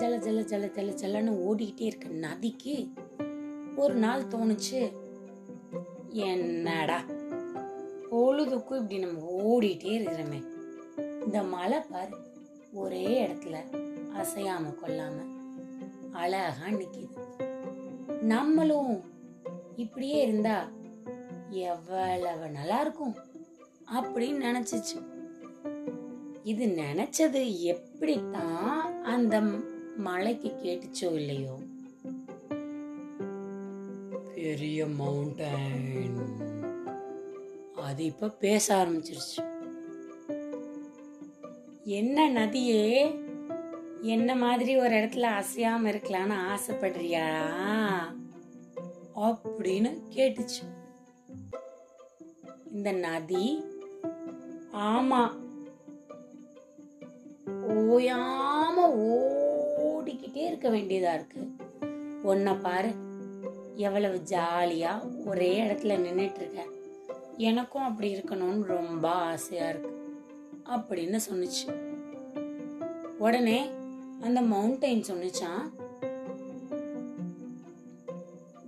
ஜல ஜல ஜல ஜல ஜலன்னு ஓடிக்கிட்டே இருக்க. நதிக்கு ஒரு நாள் தோணுச்சு. என்னடா? பொழுதுக்கும் இப்படி நம்ம ஓடிட்டே இருக்கிறோமே. இந்த மலை பாரு ஒரே இடத்துல அசையாம கொள்ளாம அழகா நிக்குது. நம்மளும் இப்படியே இருந்தா எவ்வளவு நல்லா இருக்கும் அப்படின்னு நினைச்சிச்சு. இது நினைச்சது எப்படித்தான் அந்த மலைக்கு கேட்டுச்சோ இல்லையோ? பெரிய மவுண்டன். அது இப்ப பேச ஆரம்பிச்சிருச்சு. என்ன நதியே? என்ன மாதிரி ஒரு இடத்துல அசையாம இருக்கலாம்னு ஆசைப்படுறியா? அப்படின்னு கேட்டுச்சு. இந்த நதி ஆமா ஓயாம ஓட்டிக்கிட்டே இருக்க வேண்டியதா இருக்கு. உன்னை பாரு எவ்வளவு ஜாலியா ஒரே இடத்துல நின்னுட்டு இருக்க. எனக்கும் அப்படி இருக்கணும்னு ரொம்ப ஆசையா இருக்கு. அப்படின்னு சொன்னுச்சு. உடனே அந்த மவுண்டைன் சொன்னுச்சான்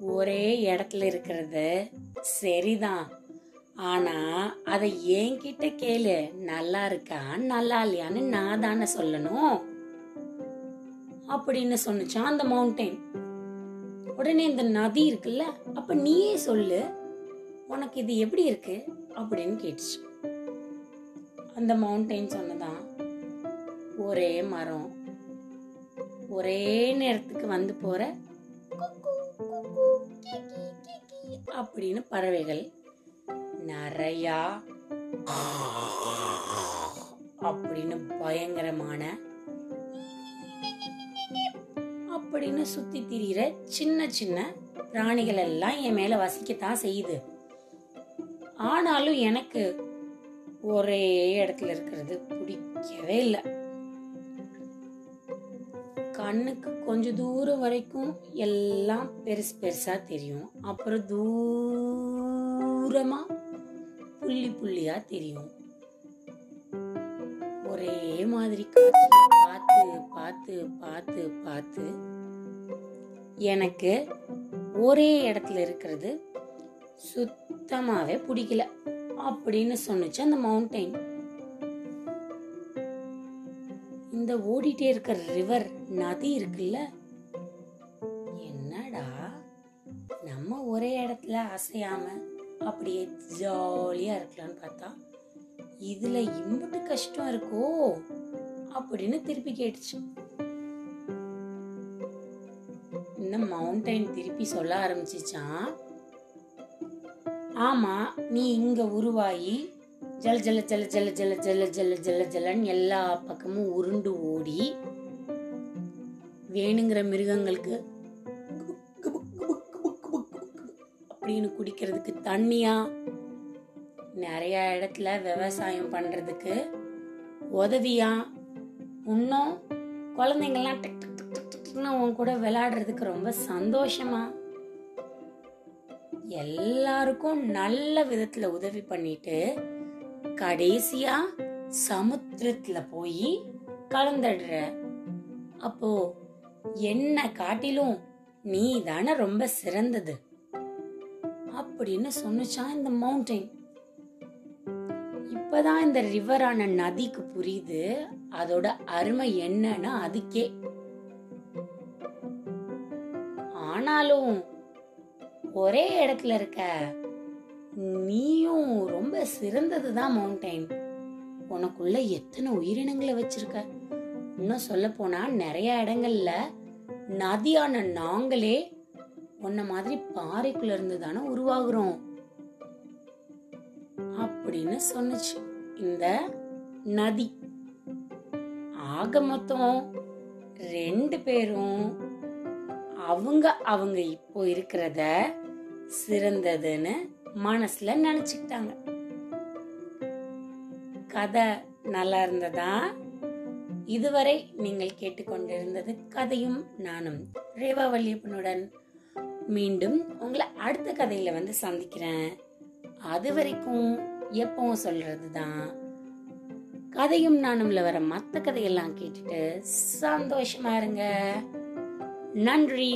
ஒரே இடத்துல இருக்கிறது சரிதான். ஆனா அதை என்கிட்ட கேளு. நல்லா இருக்கா நல்லா இல்லையான்னு நான் தானே சொல்லணும். அப்படின்னு சொன்னுச்சான் அந்த மவுண்டைன் உடனே இந்த நதி இருக்குல்ல அப்ப நீயே சொல்லு உனக்கு இது எப்படி இருக்கு? அப்படின்னு கேட்டுச்சு. அந்த மவுண்டைன் சொன்னதான் ஒரே மரம். ஒரே நேரத்துக்கு வந்து போற அப்படின்னு பறவைகள் நிறையா அப்படின்னு பயங்கரமான அப்படின்னு சுத்தி திரியிற சின்ன சின்ன பிராணிகள் எல்லாம் என் மேல வசிக்கத்தான் செய்யுது. ஆனாலும் எனக்கு ஒரே இடத்துல இருக்கிறது பிடிக்கவே இல்லை. கண்ணுக்கு கொஞ்ச தூரம் வரைக்கும் எல்லாம் பெருசு பெருசா தெரியும். அப்புறம் தூரமா புள்ளி புள்ளியா தெரியும். ஒரே மாதிரி காட்சியை பார்த்து பார்த்து பார்த்து பார்த்து எனக்கு ஒரே இடத்துல இருக்கிறது சுத்தமாவே பிடிக்கல அப்படின்னு சொன்னுச்சு அந்த மவுண்டைன் இந்த ஓடிட்டே இருக்கிற ரிவர் நதி இருக்குல்ல? என்னடா? நம்ம ஒரே இடத்துல அசையாம அப்படியே ஜாலியா இருக்கலாம்னு பார்த்தா இதுல இம்புட்டு கஷ்டம் இருக்கோ அப்படின்னு திருப்பி கேட்டுச்சு. இந்த மவுண்டைன் திருப்பி சொல்ல ஆரம்பிச்சிச்சான் ஆமா நீ இங்க உருவாகி ஜல ஜல ஜல ஜல ஜல ஜல ஜல ஜல ஜலன்னு எல்லா பக்கமும் உருண்டு ஓடி வேணுங்கிற மிருகங்களுக்கு அப்படின்னு குடிக்கிறதுக்கு தண்ணியா நிறைய இடத்துல விவசாயம் பண்றதுக்கு உதவியா இன்னும் குழந்தைங்கள்லாம் டக் டக் டக் உன் கூட விளையாடுறதுக்கு ரொம்ப சந்தோஷமா? எல்லாருக்கும் நல்ல விதத்துல உதவி பண்ணிட்டு கடைசியா சமுத்திரத்துல போய் கலந்துடுற. அப்போ என்ன காட்டிலும் நீ தானே ரொம்ப சிறந்தது. அப்படின்னு சொன்னுச்சான் இந்த மவுண்டைன் இப்பதான் இந்த ரிவரான நதிக்கு புரியுது. அதோட அருமை என்னன்னு அதுக்கே. ஆனாலும் ஒரே இடத்துல இருக்க நீயும் ரொம்ப சிறந்ததுதான் மவுண்டைன் உனக்குள்ள எத்தனை உயிரினங்களை வச்சிருக்க? இன்னும் சொல்ல போனா நிறைய இடங்கள்ல நதியான நாங்களே உன்ன மாதிரி பாறைக்குள்ள இருந்து தானே உருவாகுறோம். அப்படின்னு சொன்னுச்சு இந்த நதி. ஆக மொத்தம் ரெண்டு பேரும் அவங்க அவங்க இப்போ இருக்கிறத சிறந்ததுன்னு மனசுல நினைச்சுக்கிட்டாங்க. கதை நல்லா இருந்ததா? இதுவரை நீங்கள் கேட்டுக்கொண்டிருந்தது கதையும் நானும் ரேவா வல்லியப்பனுடன் மீண்டும் உங்களை அடுத்த கதையில வந்து சந்திக்கிறேன். அது வரைக்கும் எப்பவும் சொல்றது தான் கதையும் நானும்ல வர மற்ற கதையெல்லாம் கேட்டுட்டு சந்தோஷமா இருங்க. நன்றி